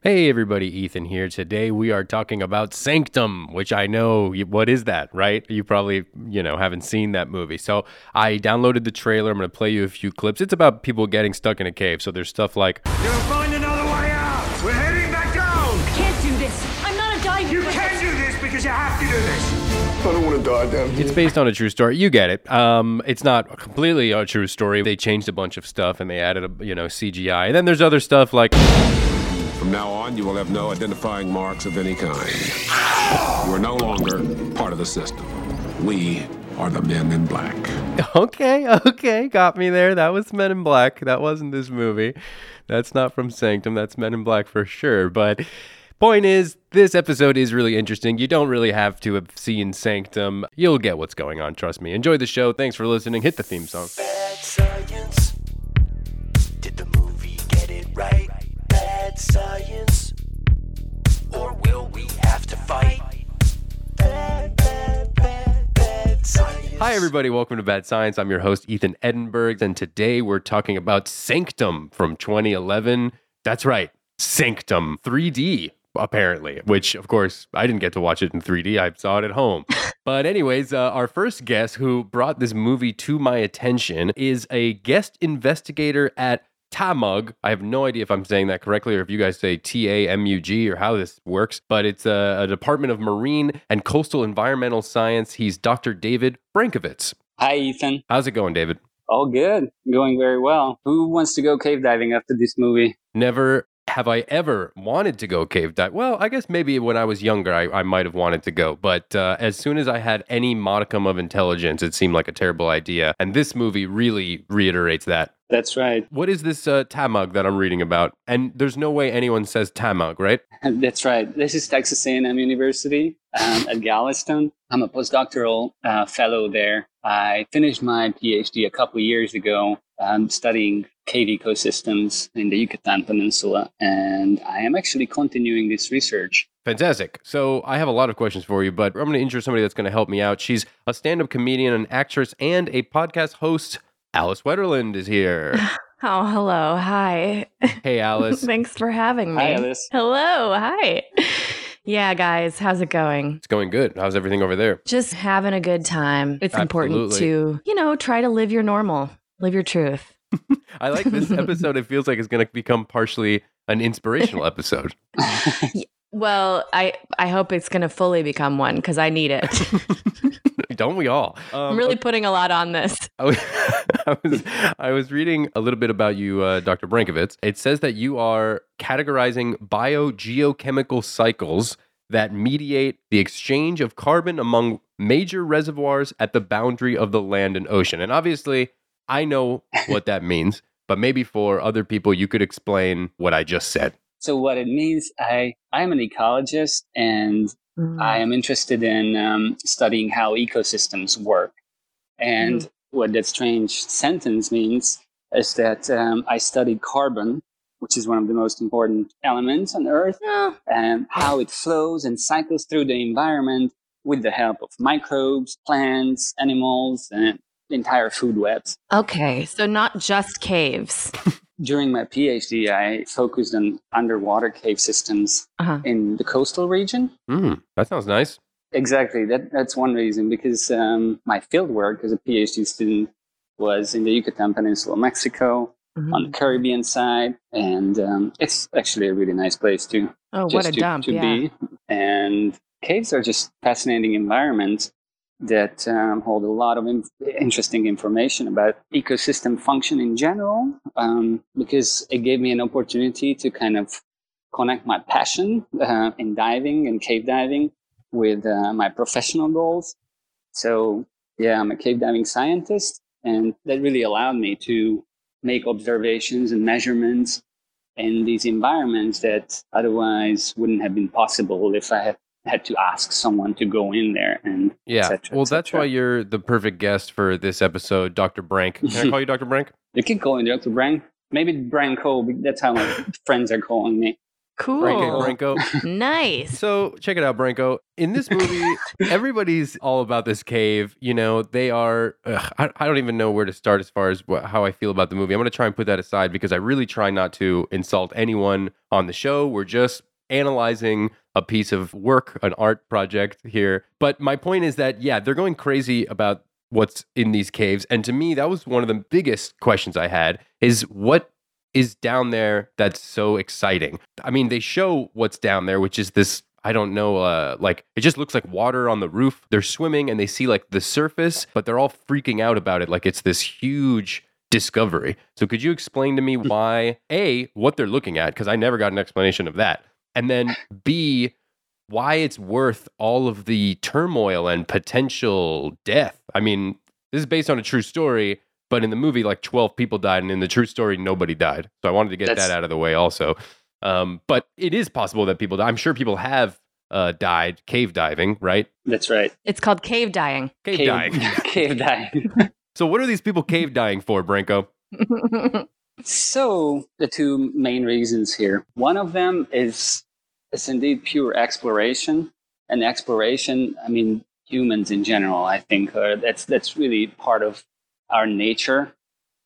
Hey everybody, Ethan here. Today we are talking about Sanctum, which I know what is that, right? You probably, you know, haven't seen that movie. So, I downloaded the trailer. I'm going to play you a few clips. It's about people getting stuck in a cave. So, there's stuff like You'll find another way out. We're heading back down. can't do this. I'm not a diver. You can do this because you have to do this. I don't want to die down here. it's based on a true story. You get it. Um, it's not completely a true story. They changed a bunch of stuff and they added a, you know, CGI. And then there's other stuff like From now on, you will have no identifying marks of any kind. You are no longer part of the system. We are the men in black. Okay, okay, got me there. That was Men in Black. That wasn't this movie. That's not from Sanctum. That's Men in Black for sure. But point is, this episode is really interesting. You don't really have to have seen Sanctum. You'll get what's going on, trust me. Enjoy the show. Thanks for listening. Hit the theme song. Science. Hi, everybody. Welcome to Bad Science. I'm your host, Ethan Edenburg. And today we're talking about Sanctum from 2011. That's right, Sanctum 3D, apparently, which, of course, I didn't get to watch it in 3D. I saw it at home. But, anyways, uh, our first guest who brought this movie to my attention is a guest investigator at TAMUG. I have no idea if I'm saying that correctly or if you guys say T A M U G or how this works, but it's a, a Department of Marine and Coastal Environmental Science. He's Dr. David Brankovits. Hi, Ethan. How's it going, David? All good. Going very well. Who wants to go cave diving after this movie? Never have I ever wanted to go cave dive. Well, I guess maybe when I was younger, I, I might have wanted to go. But uh, as soon as I had any modicum of intelligence, it seemed like a terrible idea. And this movie really reiterates that. That's right. What is this uh, TAMUG that I'm reading about? And there's no way anyone says TAMUG, right? That's right. This is Texas A&M University um, at Galveston. I'm a postdoctoral uh, fellow there. I finished my PhD a couple of years ago um, studying cave ecosystems in the Yucatan Peninsula, and I am actually continuing this research. Fantastic. So I have a lot of questions for you, but I'm going to introduce somebody that's going to help me out. She's a stand-up comedian, an actress, and a podcast host. Alice Wetterlund is here. Oh, hello. Hi. Hey, Alice. Thanks for having me. Hi, Alice. Hello. Hi. Yeah, guys, how's it going? It's going good. How's everything over there? Just having a good time. It's important to, you know, try to live your normal, live your truth. I like this episode. It feels like it's going to become partially an inspirational episode. Well, I I hope it's going to fully become one because I need it. Don't we all? Um, I'm really putting a lot on this. I was, I was I was reading a little bit about you, uh, Dr. Brankovits. It says that you are categorizing biogeochemical cycles that mediate the exchange of carbon among major reservoirs at the boundary of the land and ocean. And obviously, I know what that means, but maybe for other people, you could explain what I just said. So what it means, I I am an ecologist, and Mm. I am interested in um, studying how ecosystems work. And what that strange sentence means is that um, I studied carbon, which is one of the most important elements on Earth, Oh, and how it flows and cycles through the environment with the help of microbes, plants, animals, and the entire food webs. okay, so not just caves. During my PhD, I focused on underwater cave systems Uh-huh. in the coastal region. Mm, that sounds nice. Exactly. That that's one reason because um, my field work as a PhD student was in the Yucatan Peninsula, Mexico, Mhm. on the Caribbean side, and um, it's actually a really nice place to Oh, what just a to, dump! to yeah. be. And caves are just fascinating environments that um, hold a lot of in- interesting information about ecosystem function in general. Um, because it gave me an opportunity to kind of connect my passion uh, in diving and cave diving with uh, my professional goals. So yeah, I'm a cave diving scientist, and that really allowed me to make observations and measurements in these environments that otherwise wouldn't have been possible if I had had to ask someone to go in there and Yeah. et cetera, well, et that's why you're the perfect guest for this episode, Dr. Brank. Can I call you Dr. Brank? You can call me Dr. Brank. Maybe Branko. That's how my friends are calling me. Cool. Okay, Branko. nice. So check it out, Branko. In this movie, everybody's all about this cave. You know, they are. Ugh, I, I don't even know where to start as far as what, how I feel about the movie. I'm going to try and put that aside because I really try not to insult anyone on the show. We're just analyzing a piece of work, an art project here. But my point is that yeah, they're going crazy about what's in these caves, and to me, that was one of the biggest questions I had: is what is down there that's so exciting? I mean, they show what's down there, which is this. I don't know, uh, like it just looks like water on the roof. They're swimming and they see like the surface, but they're all freaking out about it like it's this huge discovery. So could you explain to me why A, what they're looking at? Because I never got an explanation of that. And then B, why it's worth all of the turmoil and potential death. I mean, this is based on a true story, but in the movie, like 12 people died, and in the true story, nobody died. So I wanted to get That's- that out of the way also. Um, but it is possible that people die. I'm sure people have uh, died cave diving, right? That's right. It's called cave dying. Cave, dying. cave dying. so what are these people cave dying for, Branko? So the two main reasons here. One of them is is indeed pure exploration, and exploration. I mean, humans in general. I think uh, that's that's really part of our nature.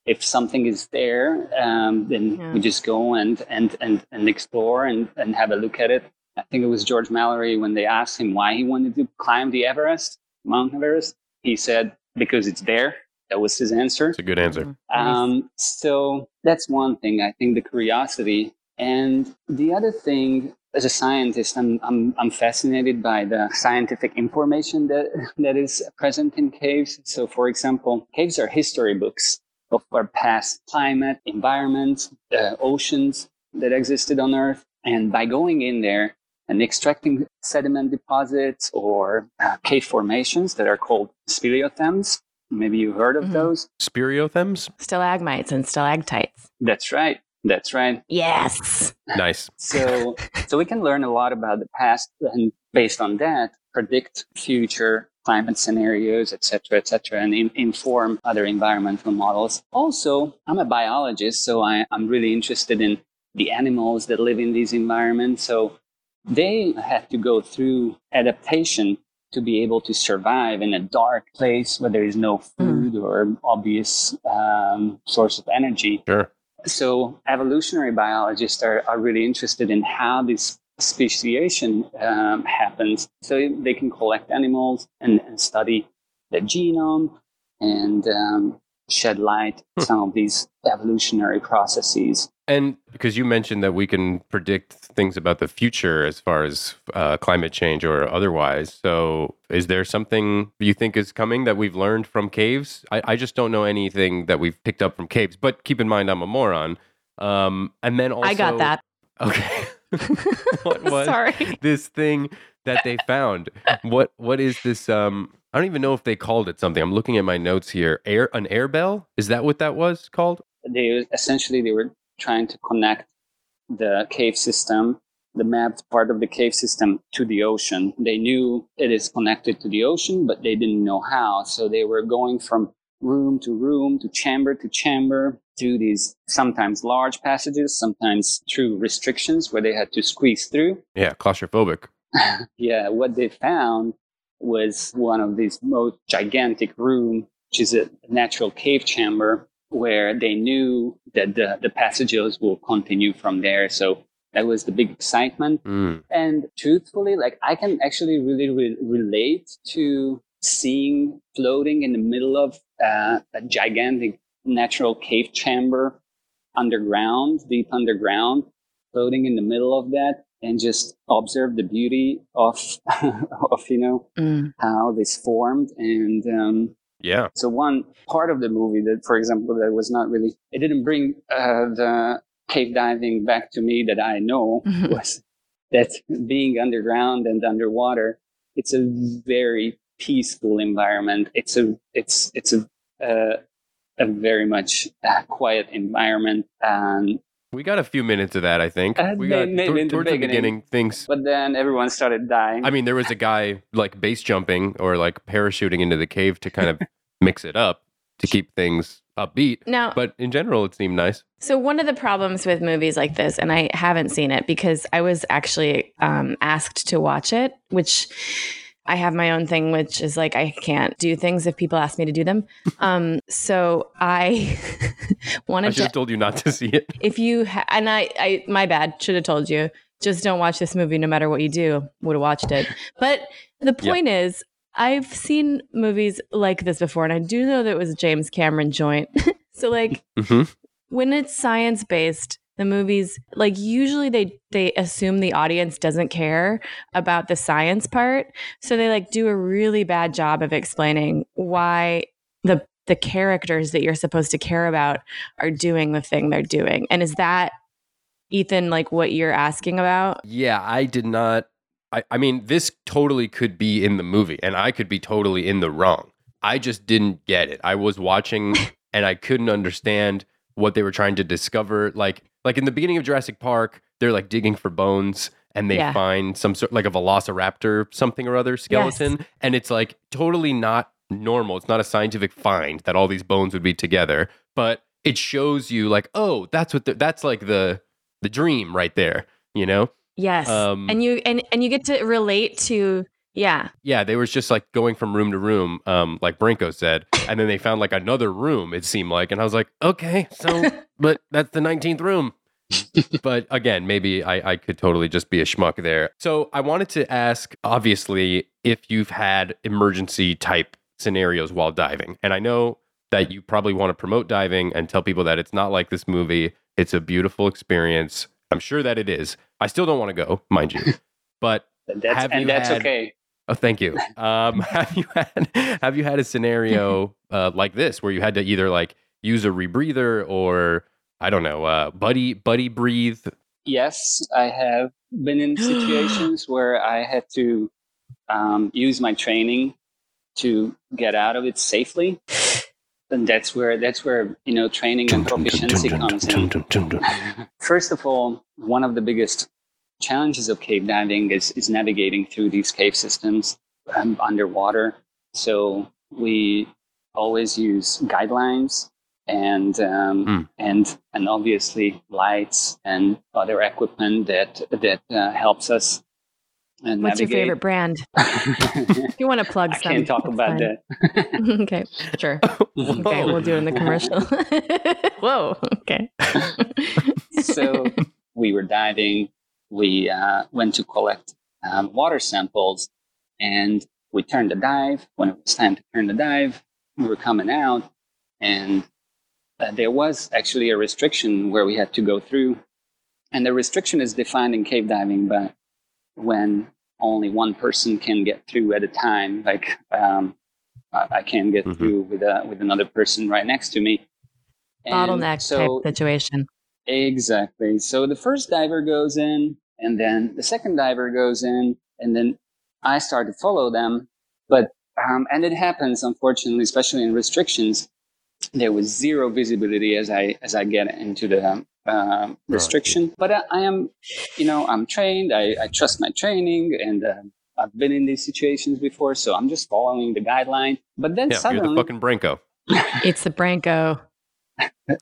If something is there, um, then Yeah. we just go and and and and explore and and have a look at it. I think it was George Mallory when they asked him why he wanted to climb the Everest, Mount Everest. He said because it's there. That was his answer. It's a good answer. Um, so that's one thing. I think the curiosity, and the other thing, as a scientist, I'm I'm, I'm fascinated by the scientific information that that is present in caves. So, for example, caves are history books of our past climate, environment, uh, oceans that existed on Earth, and by going in there and extracting sediment deposits or uh, cave formations that are called speleothems. Maybe you've heard of Mhm. those. Spiriothems? Stalagmites and stalactites. That's right. That's right. Yes. Nice. So, so we can learn a lot about the past, and based on that, predict future climate scenarios, et cetera, et cetera, and in, inform other environmental models. Also, I'm a biologist, so I, I'm really interested in the animals that live in these environments. So they had to go through adaptation to be able to survive in a dark place where there is no food or obvious um, source of energy. Sure. So evolutionary biologists are, are really interested in how this speciation um, happens. So they can collect animals and, and study the genome and um, shed light on some of these evolutionary processes. And because you mentioned that we can predict things about the future as far as uh, climate change or otherwise. So, is there something you think is coming that we've learned from caves? I, I just don't know anything that we've picked up from caves. But keep in mind, I'm a moron. Um, and then also, I got that. Okay. what was Sorry. this thing that they found? What What is this? Um, I don't even know if they called it something. I'm looking at my notes here. Air an air bell? Is that what that was called? They essentially they were trying to connect the cave system, the mapped part of the cave system, to the ocean. They knew it is connected to the ocean, but they didn't know how. So they were going from room to room, to chamber to chamber, through these sometimes large passages, sometimes through restrictions where they had to squeeze through. Yeah, claustrophobic. yeah, what they found was one of these most gigantic room, which is a natural cave chamber, where they knew that the, the passages will continue from there. So that was the big excitement. Mm. And truthfully, like I can actually really re- relate to seeing floating in the middle of uh, a gigantic natural cave chamber underground, deep underground, floating in the middle of that, and just observe the beauty of of you know Mm. how this formed. And um, Yeah. so one part of the movie that, for example, that was not really it didn't bring uh, the cave diving back to me that I know was that being underground and underwater, it's a very peaceful environment. It's a it's it's a uh, a very much uh, quiet environment. And We got a few minutes of that, I think. Uh, we got maybe tor- in the towards the beginning. beginning things. but then everyone started dying. I mean, there was a guy like base jumping or like parachuting into the cave to kind of mix it up to keep things upbeat. Now, But in general, it seemed nice. So one of the problems with movies like this, and I haven't seen it because I was actually um, asked to watch it, which I have my own thing, which is like I can't do things if people ask me to do them. Um, so I I wanted should to. have told you not to see it. If you ha- and I, I, my bad, should have told you. Just don't watch this movie, no matter what you do. Would have watched it, but the Yeah. point is, I've seen movies like this before, and I do know that it was a James Cameron joint. so like hmm when it's science based the movies like usually they they assume the audience doesn't care about the science part so they like do a really bad job of explaining why the the characters that you're supposed to care about are doing the thing they're doing and is that ethan like what you're asking about Yeah, I did not. I, I mean, this totally could be in the movie, and I could be totally in the wrong. I just didn't get it. I was watching, and I couldn't understand what they were trying to discover. Like, like in the beginning of Jurassic Park, they're like digging for bones, and they Yeah. find some sort like a velociraptor, something or other skeleton, and it's like totally not normal. It's not a scientific find that all these bones would be together, but it shows you like, oh, that's what the, that's like the the dream right there. You know. yes Um, and you and and you get to relate to yeah Yeah, they was just like going from room to room, um, like Branko said, and then they found like another room. It seemed like, and I was like, okay, so, but that's the nineteenth room. but again, maybe I, I could totally just be a schmuck there. So I wanted to ask, obviously, if you've had emergency type scenarios while diving, and I know that you probably want to promote diving and tell people that it's not like this movie. It's a beautiful experience. I'm sure that it is. I still don't want to go, mind you, but And that's, Have you and that's had- okay. Oh, thank you. Um, have you had have you had a scenario uh, like this where you had to either like use a rebreather or I don't know, uh, buddy buddy breathe? Yes, I have been in situations where I had to um, use my training to get out of it safely. And that's where that's where you know training and proficiency comes in. First of all, one of the biggest challenges of cave diving is, is navigating through these cave systems um, underwater. So we always use guidelines and um, Mm. and and obviously lights and other equipment that that uh, helps us. And what's your favorite brand if you want to plug I some can't talk about fine. that. okay sure Okay, we'll do it in the commercial. Whoa. Okay. so we were diving. We uh, went to collect um, water samples, and we turned the dive. When it was time to turn the dive, we were coming out, and uh, there was actually a restriction where we had to go through. And the restriction is defined in cave diving, but when only one person can get through at a time, like um, I, I can't get Mhm. through with a, with another person right next to me. And Bottleneck so- type situation. Exactly. So the first diver goes in, and then the second diver goes in, and then I start to follow them. But um, and it happens, unfortunately, especially in restrictions. There was zero visibility as I as I get into the um restriction. But I, I am, you know, I'm trained. I, I trust my training, and uh, I've been in these situations before, so I'm just following the guideline. But then Yeah, you're the fucking Branko. It's the Branko.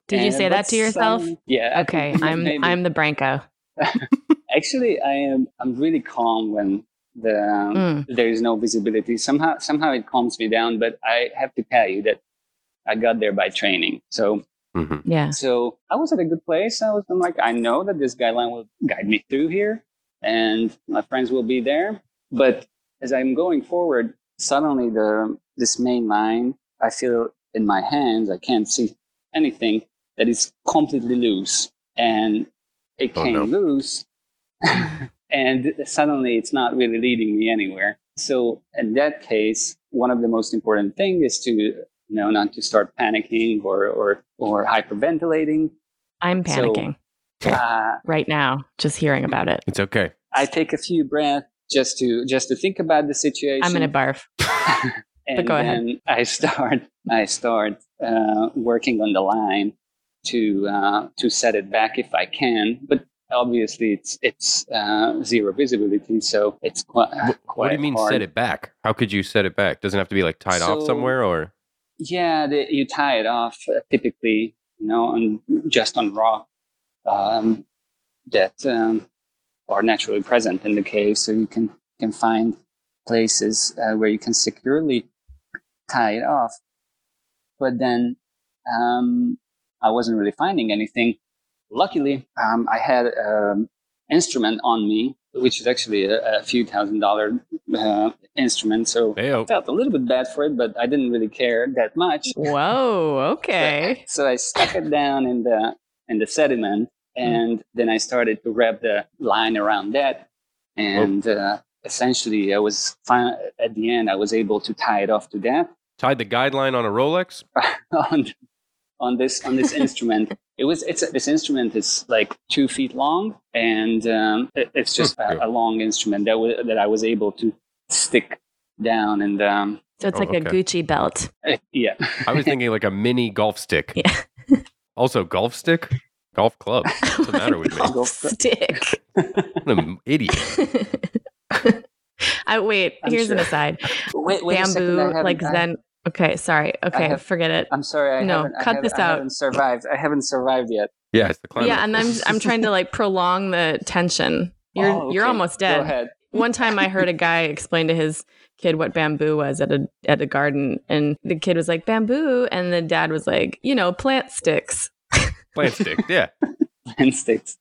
Did you say that to yourself? suddenly- yeah. Okay, I'm maybe. I'm the Branko. Actually, I am. I'm really calm when the um, Mm. there is no visibility. Somehow, somehow it calms me down. But I have to tell you that I got there by training. So, hmm Yeah. so I was at a good place. I was I'm like, I know that this guideline will guide me through here, and my friends will be there. But as I'm going forward, suddenly the this main line, I feel in my hands. I can't see anything that is completely loose, and it Oh, came no. loose, and suddenly it's not really leading me anywhere. So in that case, one of the most important thing is to you know not to start panicking or or or hyperventilating. I'm So- panicking Uh, right now just hearing about it. It's okay. I take a few breaths just to just to think about the situation. I'm gonna barf. and go ahead. then I start I start uh, working on the line to uh, to set it back if I can, but obviously it's it's uh, zero visibility, so it's quite. What, what do you mean set it back? How could you set it back? Doesn't have to be like tied off somewhere or? Yeah, the, you tie it off uh, typically, you know, just on rock um, that um, are naturally present in the cave, so you can can find places uh, where you can securely tie it off. But then um, I wasn't really finding anything. Luckily, um, I had an instrument on me, which is actually a, a few thousand dollar uh, instrument. So Heyo. I felt a little bit bad for it, but I didn't really care that much. Whoa. Okay. So I stuck it down in the in the sediment, and then I started to wrap the line around that, and uh, essentially I was fine. At the end, I was able to tie it off to that Tied the guideline on a Rolex. on on this on this instrument. It was it's this instrument is like two feet long, and um, it, it's just a, a long instrument that was that I was able to stick down and um, So it's Oh, like a. Gucci belt. eh, yeah. I was thinking like a mini golf stick. Yeah. Also, golf stick, golf club. What's the matter with me? Golf stick. What an idiot. I wait. I'm here's an aside. wait, wait a second, I Bamboo, like I- Zen. Okay, sorry. Okay, have- forget it. I'm sorry. I No, haven't, I cut haven't- this I haven't survived. I haven't survived yet. Yeah, it's the climate. Yeah, and I'm I'm trying to like prolong the tension. You're Oh, you're okay. almost Go dead. ahead. One time I heard a guy explain to his kid what bamboo was at a at a garden and the kid was like bamboo and the dad was like, you know, plant sticks. plant stick. Yeah. Instincts.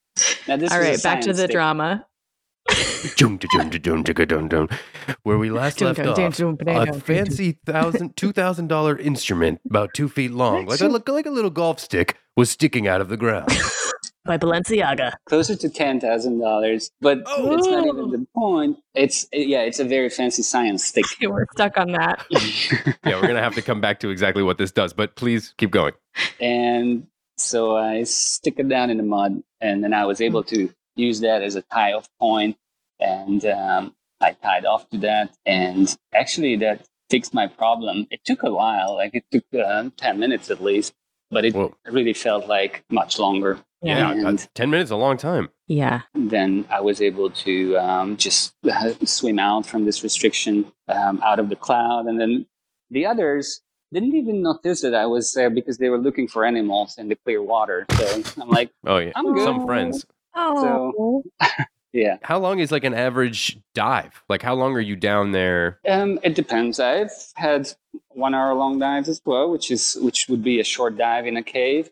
Now this All was a right, back to the stick. drama. Where we last left off, a fancy thousand, two thousand dollar instrument, about two feet long, like a, like a little golf stick, was sticking out of the ground. By Balenciaga. Closer to ten thousand dollars, but Oh. it's not even oh! the point. It's yeah, it's a very fancy science stick. Okay, we're stuck on that. Yeah, we're gonna have to come back to exactly what this does, but please keep going. and so I stick it down in the mud, and then I was able hmm. to use that as a tie-off point, and um, I tied off to that, and actually that fixed my problem. It took a while, like it took uh, ten minutes at least, but it Whoa. really felt like much longer. Yeah, And- ten minutes a long time. Yeah. then I was able to um, just uh, swim out from this restriction um, out of the cloud. And then the others didn't even notice that I was there because they were looking for animals in the clear water. So I'm like, Oh yeah, I'm good. some friends. Oh. yeah, How long is like an average dive? Like, how long are you down there? um, it depends. I've had one hour long dives as well, which is which would be a short dive in a cave.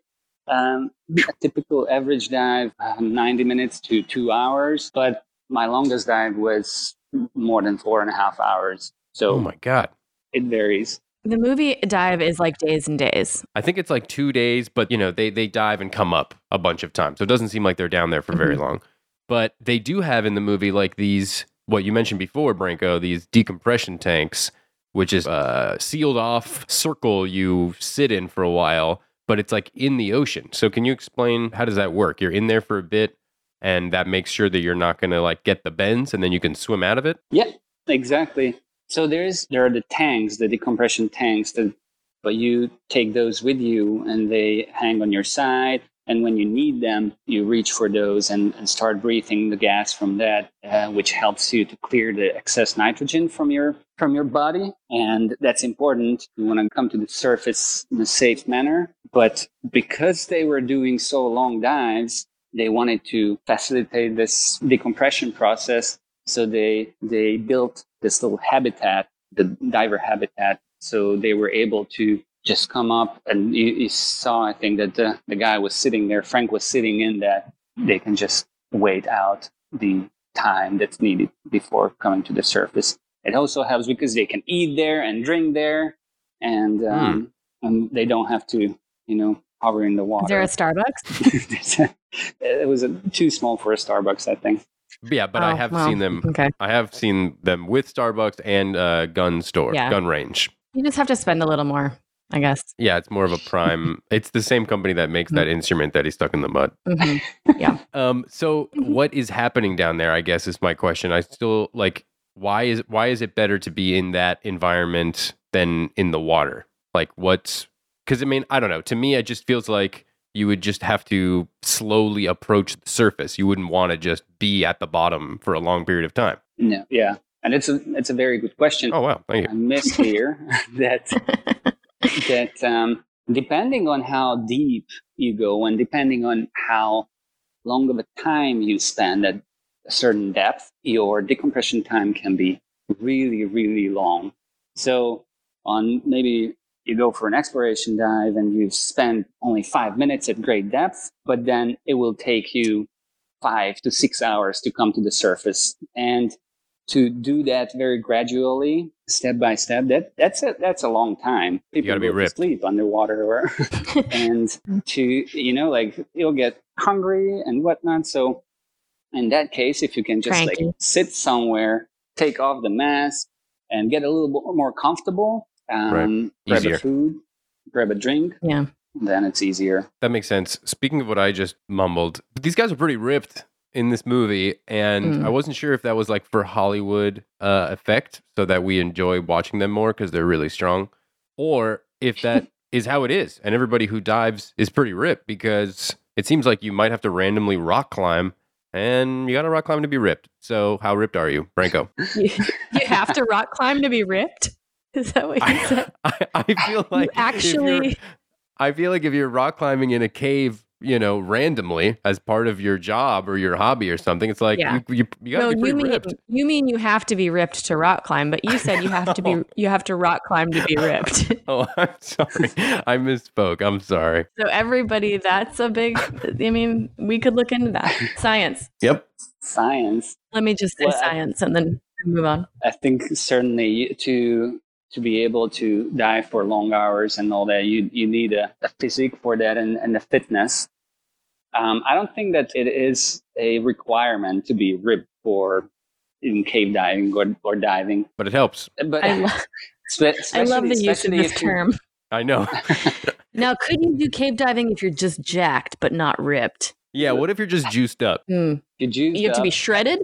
Um, a typical average dive, uh, 90 minutes to two hours, but my longest dive was more than four and a half hours. So Oh my god. it varies. The movie Dive is like days and days. I think it's like two days, but you know, they they dive and come up a bunch of times. So it doesn't seem like they're down there for very mm-hmm. long. But they do have in the movie like these what you mentioned before, Branko, these decompression tanks, which is a sealed off circle you sit in for a while, but it's like in the ocean. So can you explain how does that work? You're in there for a bit and that makes sure that you're not gonna like get the bends and then you can swim out of it? Yeah, exactly. So there's there are the tanks, the decompression tanks, that, but you take those with you and they hang on your side. And when you need them, you reach for those and, and start breathing the gas from that, uh, which helps you to clear the excess nitrogen from your from your body. And that's important. You want to come to the surface in a safe manner. But because they were doing so long dives, they wanted to facilitate this decompression process so they they built this little habitat the diver habitat. So they were able to just come up and you, you saw i think that the, the guy was sitting there. Frank was sitting in that. They can just wait out the time that's needed before coming to the surface. It also helps because they can eat there and drink there and um, and they don't have to you know hover in the water Is there a Starbucks? it was a, too small for a starbucks i think Yeah, but I Oh, have well, seen them Okay. I have seen them with Starbucks and uh, gun store, Yeah. gun range. You just have to spend a little more, I guess. Yeah, it's more of a prime. it's the same company that makes that instrument that he stuck in the mud. hmm Yeah. Um, so what is happening down there? I guess is my question. I still like why is why is it better to be in that environment than in the water? Like what's because I mean I don't know. To me, it just feels like you would just have to slowly approach the surface. You wouldn't want to just be at the bottom for a long period of time. no yeah and it's a it's a very good question Oh wow, thank you. I missed here that that um, depending on how deep you go and depending on how long of a time you spend at a certain depth, your decompression time can be really, really long. So on maybe you go for an exploration dive and you spend only five minutes at great depth, but then it will take you five to six hours to come to the surface. And to do that very gradually, step by step, that that's a that's a long time. People gotta be go ripped. sleep underwater, or and to you know like you'll get hungry and whatnot. So in that case, if you can just Cranky. like sit somewhere, take off the mask, and get a little bit more comfortable, um, grab Easier. a food, grab a drink, Yeah. then it's easier. That makes sense. Speaking of what I just mumbled, these guys are pretty ripped in this movie, and Mm. I wasn't sure if that was like for Hollywood uh, effect, so that we enjoy watching them more because they're really strong, or if that is how it is, and everybody who dives is pretty ripped because it seems like you might have to randomly rock climb, and you got to rock climb to be ripped. So, how ripped are you, Branko? You, you have to rock climb to be ripped. Is that what you I, said? I, I feel like you're- actually- I feel like if you're rock climbing in a cave, you know, randomly as part of your job or your hobby or something, it's like Yeah. you you, you gotta No, be you mean ripped. you mean you have to be ripped to rock climb, but you said you have to be oh. you have to rock climb to be ripped. Oh, I'm sorry. I misspoke. I'm sorry. so everybody, that's a big. I mean, we could look into that science. Yep. Science. Let me just say Well, science and then move on. I think certainly to to be able to dive for long hours and all that, you you need a, a physique for that and, and a fitness. Um, I don't think that it is a requirement to be ripped for in cave diving or, or diving. But it helps. But I, lo- spe- I love the use of this if you- term. I know. Now, could you do cave diving if you're just jacked but not ripped? yeah. What if you're just juiced up? Hmm. you juiced You have to be shredded.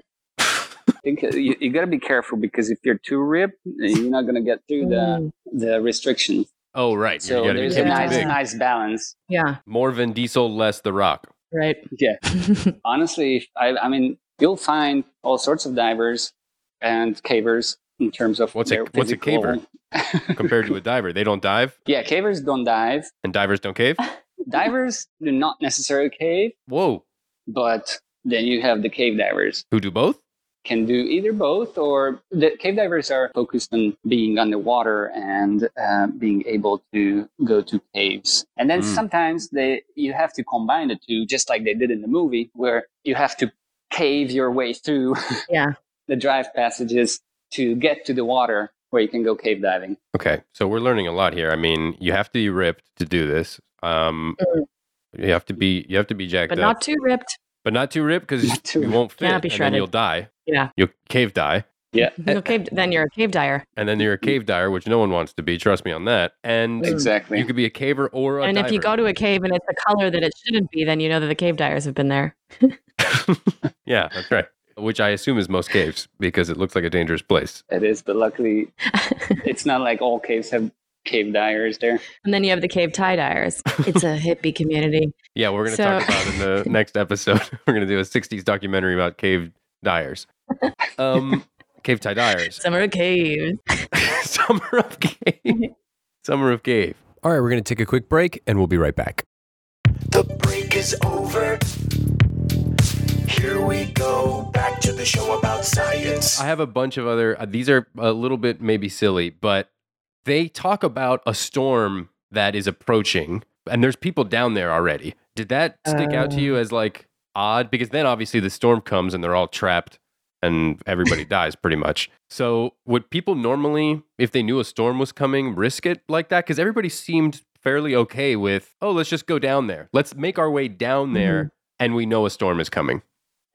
Think you, you got to be careful because if you're too ripped, you're not going to get through the mm. the restrictions. Oh, right. So there's a nice nice balance. Yeah, More Vin Diesel, less The Rock. right. Yeah. honestly, I, I mean, you'll find all sorts of divers and cavers in terms of What's a- their what's a physical- Compared to a diver, they don't dive, yeah, cavers don't dive. and divers don't cave. Divers do not necessarily cave, Whoa. but then you have the cave divers Who do both? Can do either both or the cave divers are focused on being underwater and uh, being able to go to caves and then Mm. sometimes they you have to combine the two just like they did in the movie where you have to cave your way through Yeah. the drive passages to get to the water where you can go cave diving Okay, so we're learning a lot here. I mean, you have to be ripped to do this. Um, Mm. you have to be you have to be jacked But up, not too ripped. But not too ripped because you ripped. won't fit, Cannot be and then shredded. you'll die. Yeah. You'll cave die, No cave, then you're a cave dyer. and then you're a cave dyer, which no one wants to be. Trust me on that. And exactly you could be a caver or a And if you go to a cave and it's a color that it shouldn't be, then you know that the cave dyers have been there. yeah, that's right. Which I assume is most caves because it looks like a dangerous place. it is but luckily it's not like all caves have cave dyers there And then you have the cave tie dyers. It's a hippie community. Yeah, we're going to So- talk about in the next episode. We're going to do a 60s documentary about cave dyers. Um, cave tie dyers. Summer of Cave. Summer of Cave. Summer of Cave. All right, we're going to take a quick break and we'll be right back. The break is over. Here we go, back to the show about science. I have a bunch of other, uh, these are a little bit maybe silly, but they talk about a storm that is approaching and there's people down there already. Did that stick out to you uh. as like odd? Because then obviously the storm comes and they're all trapped and everybody dies pretty much. So would people normally, if they knew a storm was coming, risk it like that? Because everybody seemed fairly okay with, oh, let's just go down there. Let's make our way down there mm-hmm. and we know a storm is coming.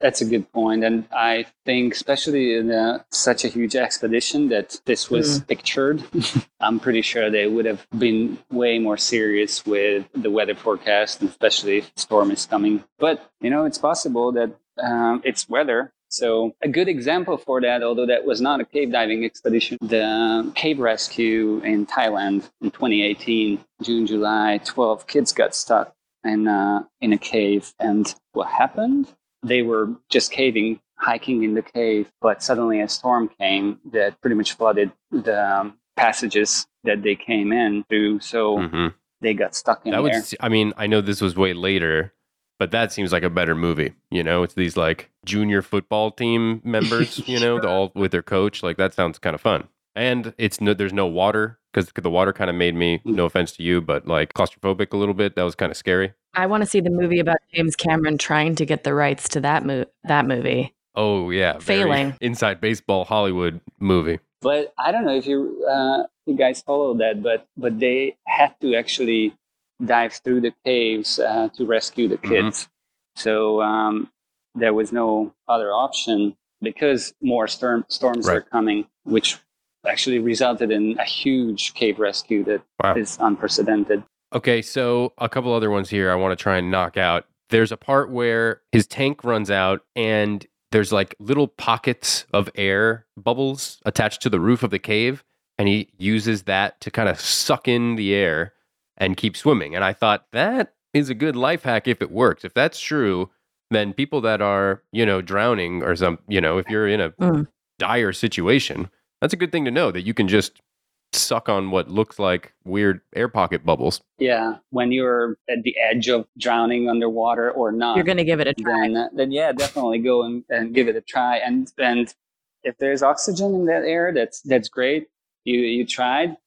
That's a good point, and I think, especially in a, such a huge expedition that this was pictured, I'm pretty sure they would have been way more serious with the weather forecast, especially if the storm is coming. But you know, it's possible that um, it's weather. So a good example for that, although that was not a cave diving expedition, the cave rescue in Thailand in 2018, June, July, 12 kids got stuck in uh, in a cave, and what happened? They were just caving, hiking in the cave, but suddenly a storm came that pretty much flooded the um, passages that they came in through. So hmm they got stuck in That there. would. I mean, I know this was way later, but that seems like a better movie. You know, it's these like junior football team members. You know, all with their coach. Like that sounds kind of fun. And it's no, there's no water because the water kind of made me. No offense to you, but like claustrophobic a little bit. That was kind of scary. I want to see the movie about James Cameron trying to get the rights to that mo- that movie. Oh yeah, Failing. inside baseball Hollywood movie. but I don't know if you uh, you guys follow that, but but they had to actually dive through the caves uh, to rescue the Mhm. kids. So um, there was no other option because more storm, storms Right. are coming, which actually resulted in a huge cave rescue that is Wow. unprecedented. Okay, so a couple other ones here I want to try and knock out. There's a part where his tank runs out and there's like little pockets of air bubbles attached to the roof of the cave and he uses that to kind of suck in the air and keep swimming. And I thought that is a good life hack if it works. If that's true, then people that are, you know, drowning or some, you know, if you're in a Mm. dire situation, that's a good thing to know that you can just suck on what looks like weird air pocket bubbles. Yeah, when you're at the edge of drowning underwater or not, You're going to give it a try. then then yeah, definitely go and, and give it a try. And and if there's oxygen in that air, that's that's great. You you tried,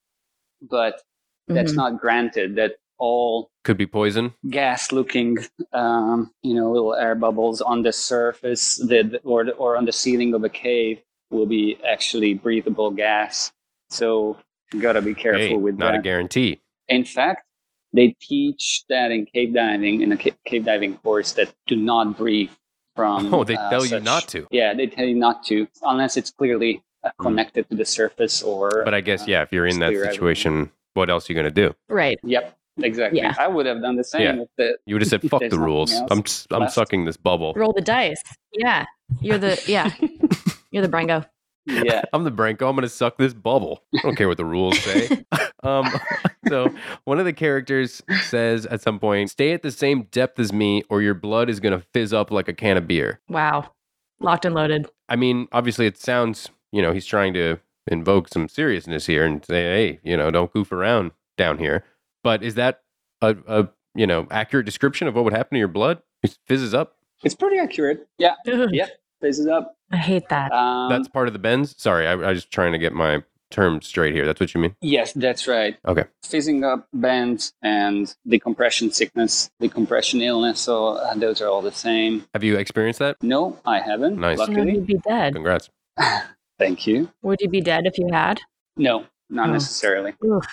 but that's Mhm. not granted. That all Could be poison. gas-looking, um, you know, little air bubbles on the surface that or or on the ceiling of a cave will be actually breathable gas. So you gotta be careful Hey, with not that. Not a guarantee. In fact, they teach that in cave diving, in a ca- cave diving course, that do not breathe from. Oh, they uh, tell you not to. Yeah, they tell you not to, unless it's clearly uh, connected to the surface or. But I guess uh, yeah, if you're in that clear everything. situation, what else are you gonna do? Right. Yep, exactly. Yeah. I would have done the same. Yeah. If the, You would have said, "Fuck the rules. I'm s- I'm left. sucking this bubble. Roll the dice. Yeah. You're the yeah. You're the Branko. yeah, I'm the Branko. I'm gonna suck this bubble. I don't care what the rules say." um, so one of the characters says at some point, "Stay at the same depth as me, or your blood is gonna fizz up like a can of beer." Wow. Locked and loaded. I mean, obviously, it sounds you know he's trying to invoke some seriousness here and say, "Hey, you know, don't goof around down here." But is that a, a you know accurate description of what would happen to your blood? It fizzes up. it's pretty accurate. Yeah, yeah, fizzes up. I hate that. Um, That's part of the bends. Sorry, I, I was just trying to get my terms straight here. That's what you mean. Yes, that's right. Okay. Fizzing up bends and decompression sickness, decompression illness. So uh, those are all the same. Have you experienced that? No, I haven't. Nice. You know, Luckily. you'd be dead. Congrats. Thank you. Would you be dead if you had? No, not Oh. necessarily. Oof.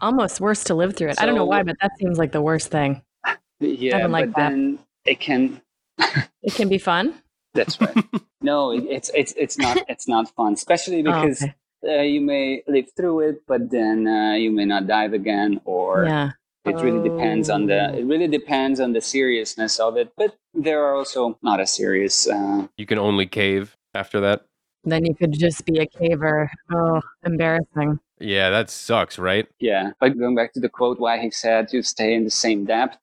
Almost worse to live through it. I don't know why, but that seems like the worst thing. Yeah, Haven't but that. then it can. It can be fun. That's right. No, it, it's it's it's not it's not fun, especially Oh, because okay. uh, you may live through it, but then uh, you may not dive again, or yeah. it really depends on the Oh. it really depends on the seriousness of it. But there are also not as serious. Uh, You can only cave after that. Then you could just be a caver. Oh, embarrassing. Yeah, that sucks, right? Yeah, but going back to the quote, why he said you stay in the same depth,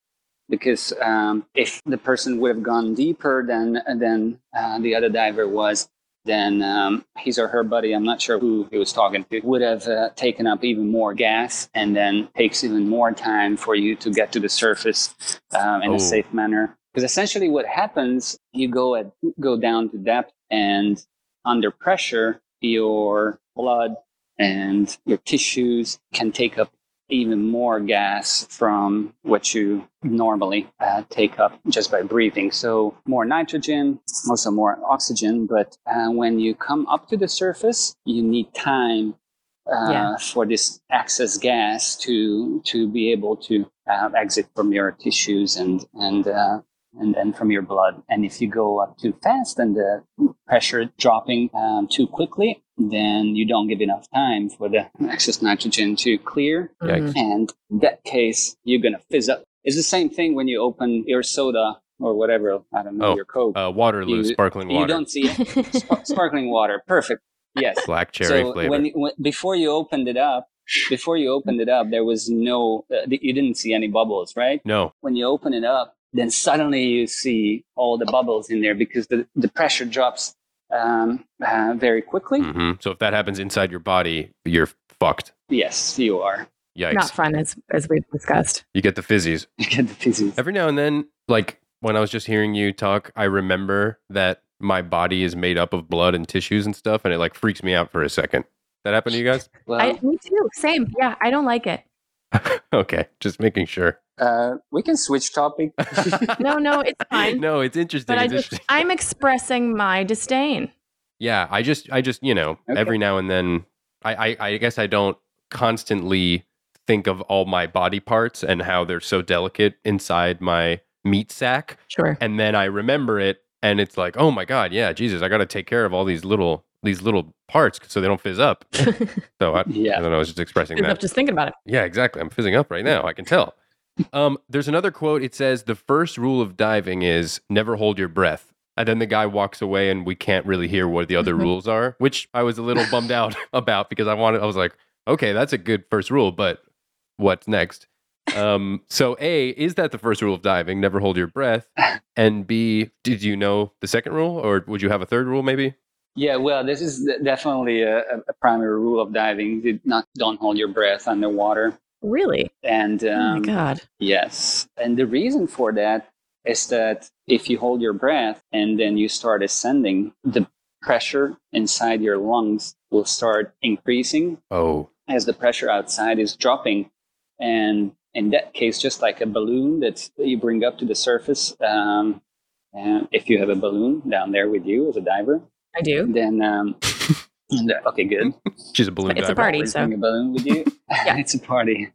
because um, if the person would have gone deeper than than uh, the other diver was, then um, his or her buddy, I'm not sure who he was talking to, would have uh, taken up even more gas, and then takes even more time for you to get to the surface um, in Oh. a safe manner. Because essentially, what happens, you go at go down to depth, and under pressure, your blood and your tissues can take up even more gas from what you normally uh, take up just by breathing. So, more nitrogen, also more oxygen. But uh, when you come up to the surface, you need time. Uh, Yeah. For this excess gas to to be able to uh, exit from your tissues and and uh, and then from your blood. And if you go up too fast and the pressure dropping um, too quickly, then you don't give enough time for the excess nitrogen to clear. Yikes. Mhm. And in that case, you're going to fizz up. It's the same thing when you open your soda or whatever, I don't know, Oh, your Coke. Uh, Waterloo, You- sparkling water. you don't see it. Sp- sparkling water. Perfect. Yes. black cherry so flavor. when, when before you opened it up, before you opened it up, there was no, uh, you didn't see any bubbles, right? no, when you open it up, then suddenly you see all the bubbles in there because the, the pressure drops um, uh, very quickly. hmm so if that happens inside your body, you're fucked. Yes, you are. Yikes. Not fun as as we've discussed. You get the fizzies. You get the physics. Every now and then, like when I was just hearing you talk, I remember that my body is made up of blood and tissues and stuff, and it like freaks me out for a second. That happened to you guys? Well, I, me too. Same. Yeah, I don't like it. okay, just making sure. Uh, we can switch topic. No, no, it's fine. no, it's interesting. but I just, interesting. I'm expressing my disdain. Yeah, I just, I just, you know, Okay. every now and then, I, I, I guess I don't constantly think of all my body parts and how they're so delicate inside my meat sack, Sure. and then I remember it, and it's like, oh my god, yeah, Jesus, I got to take care of all these little, these little parts so they don't fizz up. so I, Yeah. I don't know, I was just expressing Ends that. up just thinking about it. Yeah, exactly. I'm fizzing up right now. I can tell. Um, there's another quote. It says the first rule of diving is never hold your breath. And then the guy walks away, and we can't really hear what the other rules are, which I was a little bummed out about because I wanted. I was like, okay, that's a good first rule, but what's next? Um, so A, is that the first rule of diving? Never hold your breath. And B, did you know the second rule, or would you have a third rule maybe? yeah, well, this is definitely a, a primary rule of diving. Did not don't hold your breath underwater. Really? And oh my um, god. Yes. And the reason for that is that if you hold your breath and then you start ascending, the pressure inside your lungs will start increasing Oh, as the pressure outside is dropping. And in that case, just like a balloon that you bring up to the surface, um, and if you have a balloon down there with you as a diver, I do. then um, and, uh, okay, good. she's a balloon It's a party, Always so bring a balloon with you. Yeah. it's a party.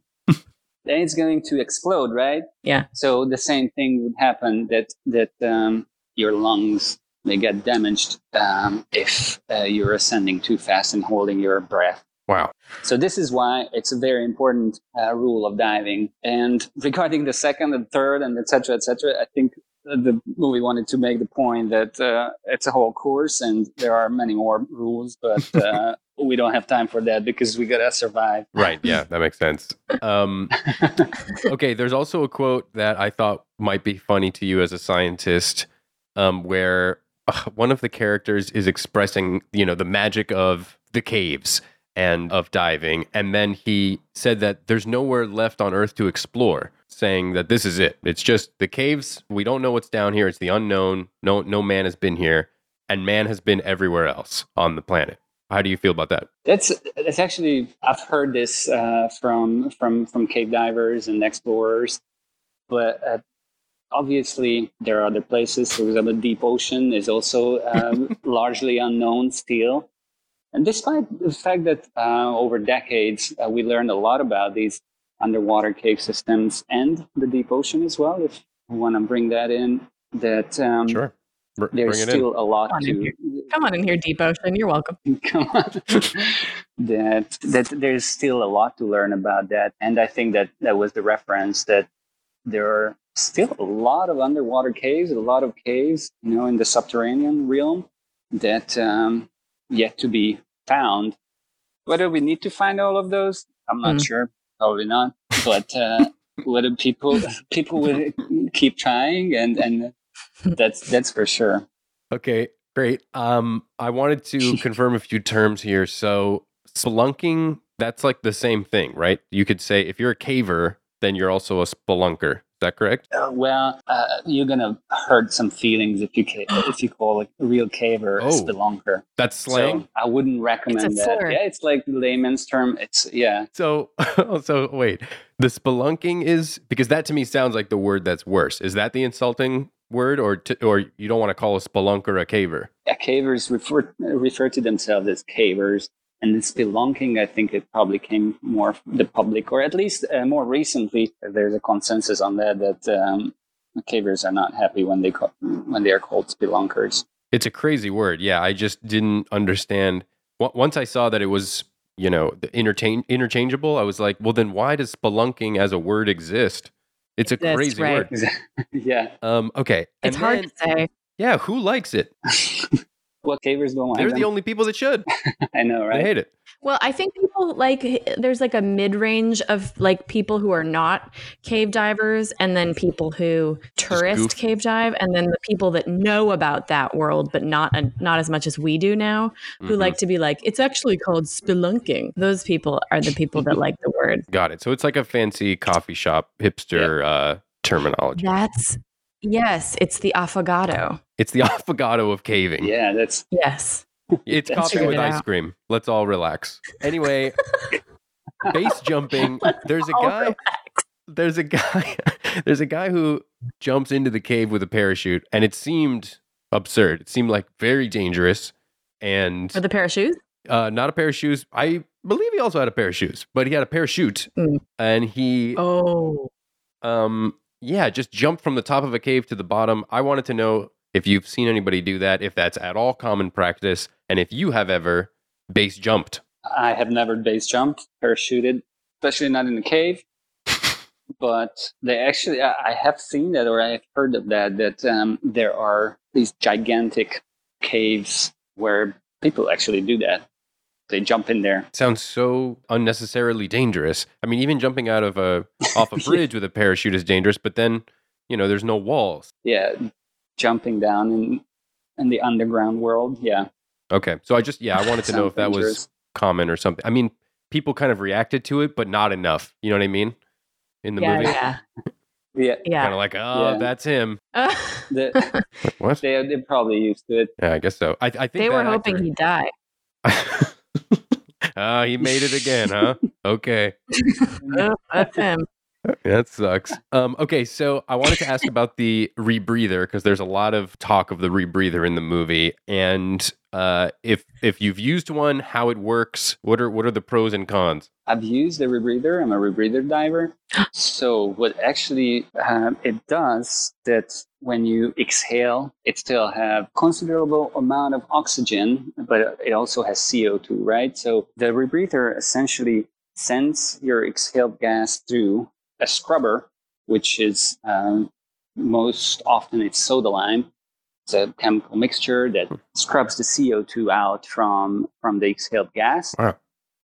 Then it's going to explode, right? Yeah. So the same thing would happen that that um, your lungs may get damaged um, if uh, you're ascending too fast and holding your breath. Wow. So this is why it's a very important uh, rule of diving. And regarding the second and third and etc. etc. I think uh, the movie wanted to make the point that uh, it's a whole course and there are many more rules, but uh, we don't have time for that because we gotta survive. Right. Yeah, that makes sense. Um, okay, there's also a quote that I thought might be funny to you as a scientist, um, where uh, one of the characters is expressing, you know, the magic of the caves and of diving, and then he said that there's nowhere left on Earth to explore, saying that this is it. It's just the caves. We don't know what's down here. It's the unknown. No, no man has been here, and man has been everywhere else on the planet. How do you feel about that? That's that's actually I've heard this uh, from from from cave divers and explorers, but uh, obviously there are other places. For example, deep ocean is also um, largely unknown still. And despite the fact that uh, over decades uh, we learned a lot about these underwater cave systems and the deep ocean as well, if you want to bring that in, that um, Sure. Br- there's bring it still a lot Come to here. Come on in here, Deep Ocean. You're welcome. come on that that there's still a lot to learn about that and i think that that was the reference that there are still a lot of underwater caves a lot of caves you know in the subterranean realm that um, yet to be found whether we need to find all of those i'm not Mm. sure probably not but uh, whether people people will keep trying and and that's that's for sure Okay, great. Um, I wanted to confirm a few terms here. So, spelunking, that's like the same thing, right? You could say if you're a caver, then you're also a spelunker. Is that correct? Uh, well, uh, you're gonna hurt some feelings if you ca- if you call a real caver Oh. a spelunker. That's slang. So I wouldn't recommend that. slur. Yeah, it's like layman's term. It's yeah. So, so, wait, the spelunking is because that to me sounds like the word that's worse. Is that the insulting word, or to, or you don't want to call a spelunker a caver? yeah, cavers refer refer to themselves as cavers, and the spelunking. I think it probably came more the public, or at least uh, more recently. There's a consensus on that that um, cavers are not happy when they call, when they are called spelunkers. It's a crazy word. Yeah, I just didn't understand. Once I saw that it was, you know, the interchange interchangeable, I was like, well, then why does spelunking as a word exist? It's a Exists, crazy right. word. yeah. Um, okay. It's and hard then- to say. Yeah, who likes it? what cavers don't like They're them. the only people that should. I know, They right? hate it. Well, I think people like there's like a mid range of like people who are not cave divers, and then people who tourist goof. cave dive, and then the people that know about that world, but not not as much as we do now, who Mhm. like to be like it's actually called spelunking. Those people are the people that like the word. Got it. So it's like a fancy coffee shop hipster uh, terminology. That's yes, it's the affogato. It's the affogato of caving. Yeah, that's Yes. It's coffee with it ice out. cream. Let's all relax. Anyway, base jumping. There's a guy. There's a guy. There's a guy who jumps into the cave with a parachute, and it seemed absurd. It seemed like very dangerous, and For the pair of shoes? uh, not a pair of shoes. I believe he also had a pair of shoes, but he had a parachute, Mm. and he Oh. um yeah just jumped from the top of a cave to the bottom i wanted to know if you've seen anybody do that if that's at all common practice and if you have ever base jumped I have never base jumped, parachuted, especially not in a cave. But they actually, I have seen that or I've heard of that, that um, there are these gigantic caves where people actually do that. They jump in there. sounds so unnecessarily dangerous i mean even jumping out of a off a bridge with a parachute is dangerous but then you know there's no walls Yeah, jumping down in, in the underground world. Yeah. okay so i just yeah i wanted to know if that was common or something i mean people kind of reacted to it but not enough you know what i mean in the yeah, movie yeah. Yeah. Yeah. kind of like oh Yeah. that's him Uh, The, what they, they're probably used to it. yeah i guess so i, I think they were hoping actor- he'd die. Ah, he made it again, huh? Okay. Oh, that's him. That sucks. Um, okay, so I wanted to ask about the rebreather because there's a lot of talk of the rebreather in the movie, and uh, if if you've used one, how it works, what are what are the pros and cons? I've used a rebreather. I'm a rebreather diver. so what actually um, it does that when you exhale, it still have considerable amount of oxygen, but it also has CO2, right? So the rebreather essentially sends your exhaled gas through a scrubber, which is um, most often it's soda lime. It's a chemical mixture that scrubs the CO2 out from from the exhaled gas Wow.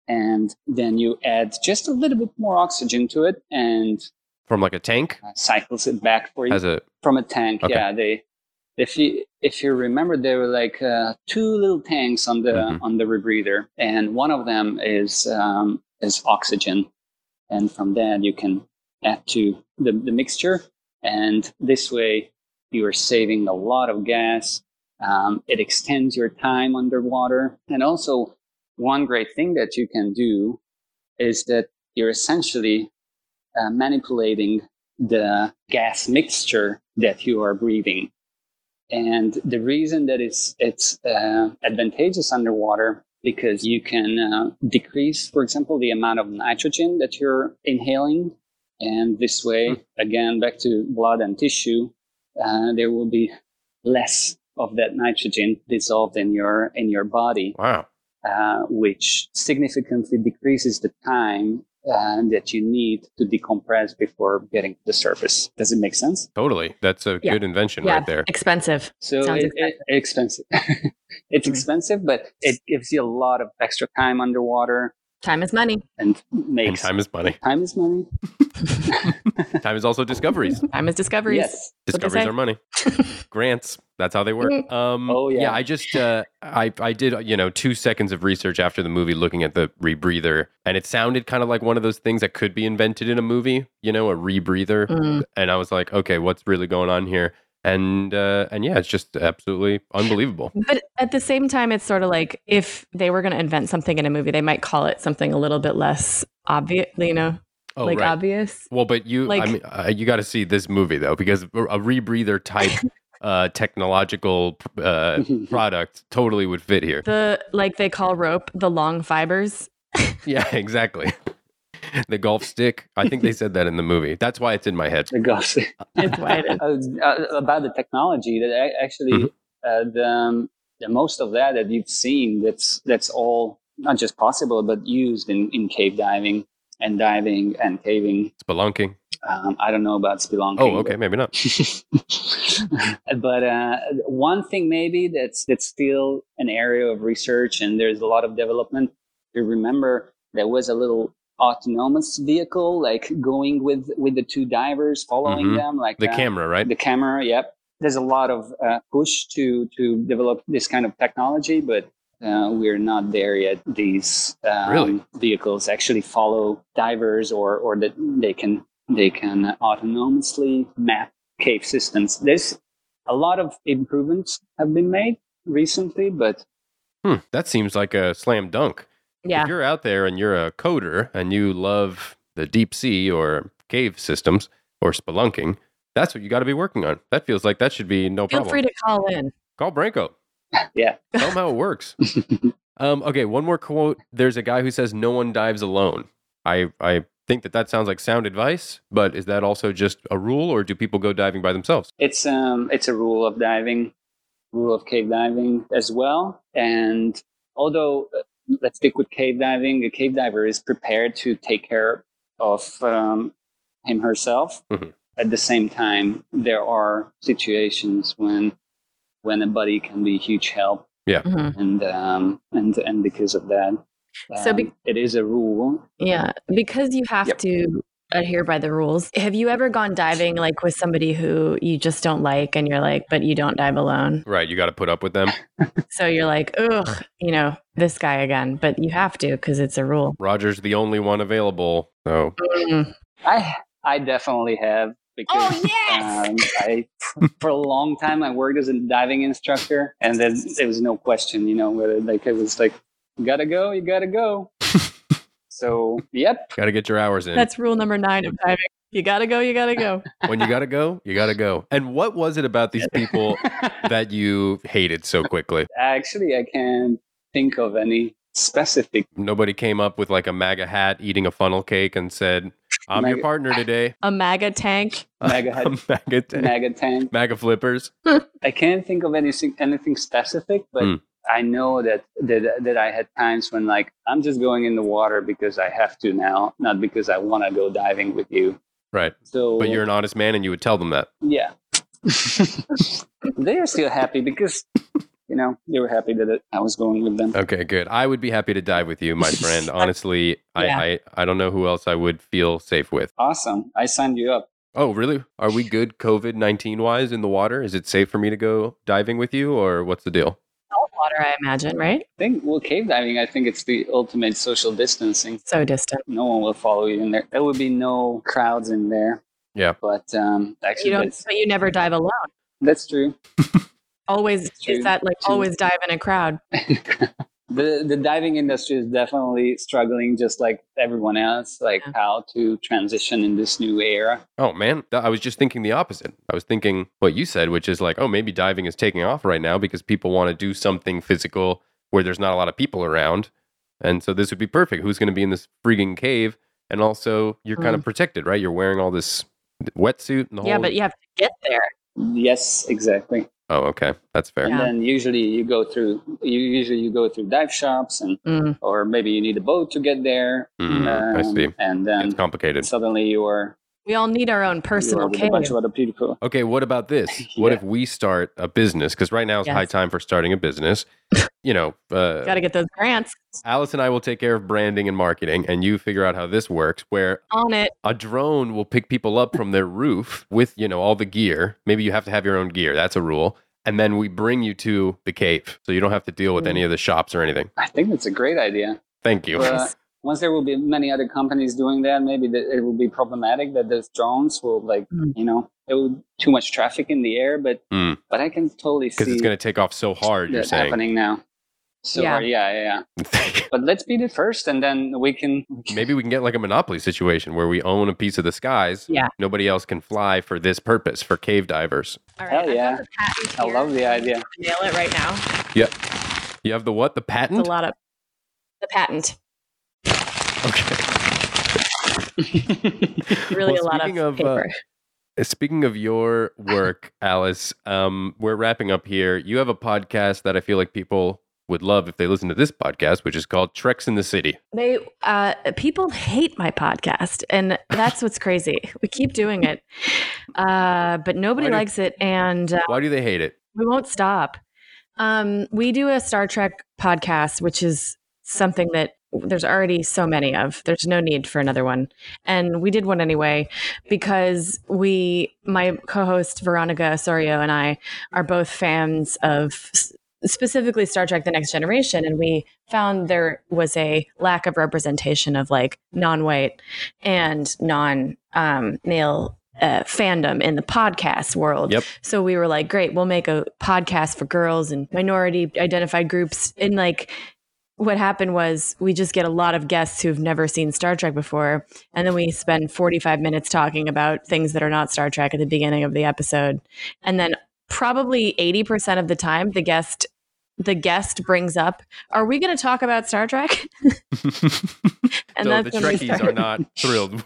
and then you add just a little bit more oxygen to it and From like a tank uh, cycles it back for you as a from a tank Okay. yeah they if you if you remember there were like uh, two little tanks on the Mhm. on the rebreather and one of them is um, is oxygen and from that you can add to the, the mixture. And this way you are saving a lot of gas. Um, it extends your time underwater. And also one great thing that you can do is that you're essentially uh, manipulating the gas mixture that you are breathing. And the reason that it's it's uh, advantageous underwater because you can uh, decrease, for example, the amount of nitrogen that you're inhaling, and this way, again, back to blood and tissue, uh, there will be less of that nitrogen dissolved in your in your body wow. uh, which significantly decreases the time uh, that you need to decompress before getting to the surface. Does it make sense? Totally. That's a Yeah. good invention yeah, right there. expensive. So Sounds it, it- expensive. it's Mhm. expensive, but it gives you a lot of extra time underwater Time is money. and And time is money. time is money. Time is also discoveries. Time is discoveries. Yes. That's what they Discoveries are money. Grants. That's how they work. Um, Oh, yeah. I just uh, I I did you know two seconds of research after the movie looking at the rebreather, and it sounded kind of like one of those things that could be invented in a movie. You know, a rebreather. Mm. And I was like, okay, what's really going on here? And uh, and yeah, it's just absolutely unbelievable. But at the same time, it's sort of like if they were going to invent something in a movie, they might call it something a little bit less obvious, you know, Oh, like right. obvious. Well, but you, like, I mean, uh, you got to see this movie though, because a a rebreather type uh, technological uh, product totally would fit here. The like they call rope the long fibers. Yeah, exactly. the golf stick. I think they said that in the movie. That's why it's in my head. The gossip. It's why it is. uh, uh, about the technology that I, actually Mhm. uh, the, um, the most of that that you've seen that's that's all not just possible but used in, in cave diving and diving and caving. Spelunking. Um, I don't know about spelunking. Oh, okay, maybe not. but but uh, one thing maybe that's that's still an area of research and there's a lot of development. you remember, there was a little autonomous vehicle like going with with the two divers following Mhm. them like The uh, camera, right? the camera yep there's a lot of uh, push to to develop this kind of technology but uh, we're not there yet these um, Really? vehicles actually follow divers or or that they can they can autonomously map cave systems there's a lot of improvements have been made recently but Hmm, that seems like a slam dunk. Yeah. If you're out there and you're a coder and you love the deep sea or cave systems or spelunking, that's what you got to be working on. That feels like that should be no Feel problem. Feel free to call in. Call Branko. yeah Tell him how it works. um, okay, one more quote. There's a guy who says, "No one dives alone." I I think that that sounds like sound advice, but is that also just a rule, or do people go diving by themselves? It's um it's a rule of diving, rule of cave diving as well. And although uh, let's stick with cave diving, a cave diver is prepared to take care of um, him herself. Mhm. At the same time, there are situations when when a buddy can be a huge help, Mhm. and um, and and because of that, So be- um, it is a rule. Yeah, because you have Yep. to adhere by the rules. Have you ever gone diving like with somebody who you just don't like and you're like, but you don't dive alone? Right, you got to put up with them. So you're like, ugh, you know, this guy again, but you have to because it's a rule. Roger's the only one available, so Mm. I I definitely have because Oh, yes! um, I for a long time I worked as a diving instructor, and then there was no question, you know, whether like it was like you gotta go, you gotta go. So yep, got to get your hours in. That's rule number nine of diving. You gotta go, you gotta go. when you got to go, you got to go. And what was it about these people that you hated so quickly? actually I can't think of any specific. Nobody came up with like a MAGA hat eating a funnel cake and said, I'm your partner today. A MAGA tank. MAGA hat. MAGA, tank. MAGA tank. MAGA flippers. I can't think of anything anything specific, but Hmm. I know that, that that I had times when like I'm just going in the water because I have to now, not because I want to go diving with you. Right. So, But you're an honest man and you would tell them that. yeah, they are still happy because you know they were happy that it, I was going with them. Okay, good. I would be happy to dive with you, my friend. Honestly, Yeah. I, I, I don't know who else I would feel safe with. Awesome, I signed you up. Oh, really? Are we good COVID 19 wise in the water? Is it safe for me to go diving with you or what's the deal? Salt water, I imagine, right? I think well, cave diving. I think it's the ultimate social distancing. So distant. No one will follow you in there. There would be no crowds in there. Yeah. But um, actually, You don't but you never dive alone. that's true. Always True. is that like True. always dive in a crowd. the the diving industry is definitely struggling just like everyone else like Yeah. how to transition in this new era Oh, man. I was just thinking the opposite. I was thinking what you said, which is like, oh, maybe diving is taking off right now because people want to do something physical where there's not a lot of people around. And so this would be perfect. Who's going to be in this freaking cave? And also, you're kind of mm. protected, right? You're wearing all this wetsuit and the whole Yeah, whole. but you have to get there. yes exactly Oh, okay. That's fair. and Yeah. then usually you go through you usually you go through dive shops and Mm. or maybe you need a boat to get there Mm, I um, see. and then It's complicated. suddenly you're We all need our own personal with a cave. bunch of other people Okay, what about this? What if we start a business? Because right now is high time for starting a business. you know, uh, Got to get those grants Alice and I will take care of branding and marketing, and you figure out how this works. Where on it. a drone will pick people up from their roof with you know all the gear. Maybe you have to have your own gear. That's a rule. And then we bring you to the cave, so you don't have to deal with Mm. any of the shops or anything. i think that's a great idea Thank you. Uh, once there will be many other companies doing that, maybe that it will be problematic that those drones will like, Mm. you know, it will too much traffic in the air. But Mm. but I can totally Because it's going to take off so hard. You're saying. happening now. So Yeah. yeah. yeah, yeah, But let's be the first, and then we can. Maybe we can get like a monopoly situation where we own a piece of the skies. Yeah. Nobody else can fly for this purpose for cave divers. All Hell I've yeah. the I love the idea. Nail it right now. Yep. You have the what? The It's patent? a lot of the patent. Okay. Really Well, a lot of speaking of, uh. Speaking of your work, Alice, um, we're wrapping up here. You have a podcast that I feel like people would love if they listen to this podcast, which is called Treks in the City. They uh, people hate my podcast, and that's what's crazy. We keep doing it, uh, but nobody do- likes it, and uh, Why do they hate it? we won't stop. Um, we do a Star Trek podcast, which is something that there's already so many of. There's no need for another one. And we did one anyway because we, my co host Veronica Osorio and I, are both fans of specifically Star Trek The Next Generation. And we found there was a lack of representation of like non white and non um, male. Uh, fandom in the podcast world. Yep. So we were like, great, we'll make a podcast for girls and minority identified groups. And like, what happened was we just get a lot of guests who've never seen Star Trek before. And then we spend 45 minutes talking about things that are not Star Trek at the beginning of the episode. And then probably 80% of the time, the guest. The guest brings up, "Are we going to talk about Star Trek?" and the Trekkies are not thrilled.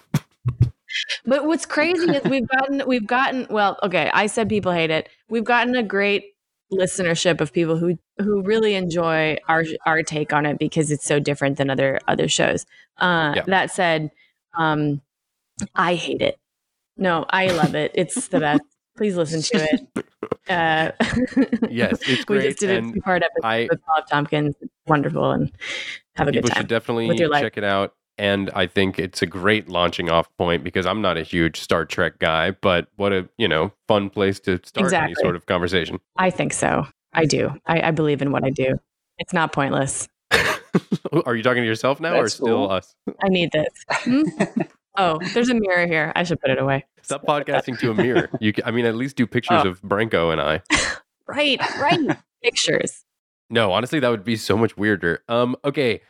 But what's crazy is we've gotten we've gotten well, okay, I said people hate it. We've gotten a great listenership of people who who really enjoy our our take on it because it's so different than other other shows. Uh Yeah. that said, um I hate it. No, I love it. It's the best. Please listen to it. Uh, Yes, it's we just did a two part episode I- with Bob Tompkins. It's wonderful and have a good time. should definitely with your life. check it out. And I think it's a great launching off point because I'm not a huge Star Trek guy, but what a you know fun place to start any sort of conversation. I think so. I do. I, I believe in what I do. It's not pointless. Are you talking to yourself now, or still cool. us? I need this. Hmm? oh, there's a mirror here. I should put it away. Stop podcasting to a mirror. You, ca- I mean, at least do pictures Oh. of Branko and I. Right, right. Pictures. No, honestly, that would be so much weirder. Um, okay,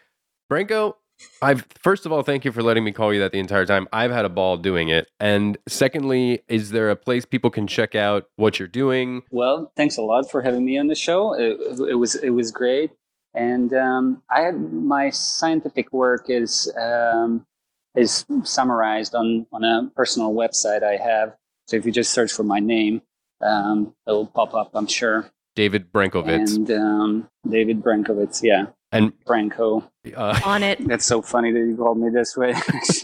Branko, I've first of all, thank you for letting me call you that the entire time. I've had a ball doing it, and secondly, is there a place people can check out what you're doing? Well, thanks a lot for having me on the show. It, it was it was great, and um, I had my scientific work is um, is summarized on on a personal website I have. So if you just search for my name, um, it'll pop up, I'm sure. David Brankovits And um, David Brankovits, yeah, and Branko. uh, On it. That's so funny that you called me this way.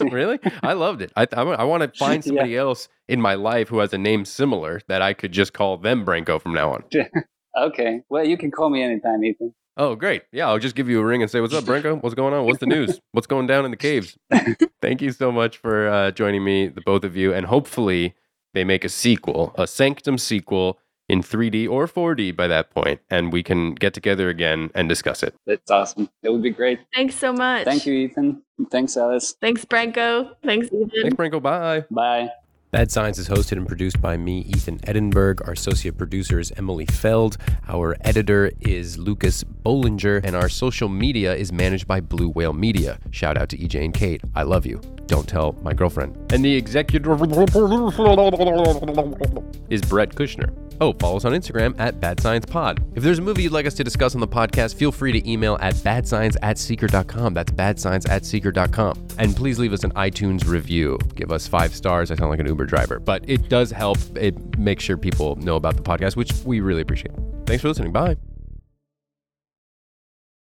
really, I loved it. I I, want to find Yeah. somebody else in my life who has a name similar that I could just call them Branko from now on. okay, well, you can call me anytime, Ethan. Oh, great. Yeah, I'll just give you a ring and say, What's up, Branko? What's going on? What's the news? What's going down in the caves? Thank you so much for uh, joining me, the both of you. And hopefully, they make a sequel, a Sanctum sequel in 3D or 4D by that point, and we can get together again and discuss it. That's awesome. That would be great. Thanks so much. Thank you, Ethan. Thanks, Alice. Thanks, Branko. Thanks, Ethan. Thanks, Branko. Bye. Bye. Bad Science is hosted and produced by me, Ethan Edenburg. Our associate producer is Emily Feld. Our editor is Lucas Bollinger. And our social media is managed by Blue Whale Media. Shout out to EJ and Kate. I love you. Don't tell my girlfriend. And the executive is Brett Kushner. Oh, follow us on Instagram at Bad Science Pod. If there's a movie you'd like us to discuss on the podcast, feel free to email at badscience at seeker.com. That's badscience at seeker.com. And please leave us an iTunes review. Give us five stars. I sound like an Uber driver, but it does help. It makes sure people know about the podcast, which we really appreciate. Thanks for listening. Bye.